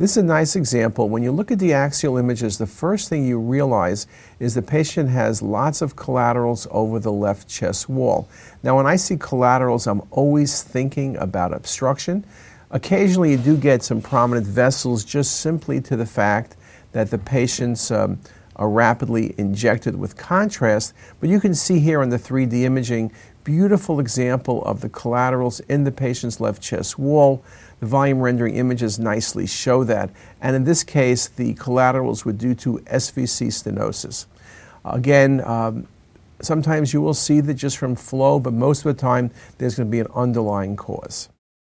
This is a nice example. When you look at the axial images, the first thing you realize is the patient has lots of collaterals over the left chest wall. Now, when I see collaterals, I'm always thinking about obstruction. Occasionally, you do get some prominent vessels just simply to the fact that the patients um, are rapidly injected with contrast. But you can see here on the 3D imaging, beautiful example of the collaterals in the patient's left chest wall. The volume rendering images nicely show that. And in this case, the collaterals were due to SVC stenosis. Again, um, sometimes you will see that just from flow, but most of the time there's going to be an underlying cause.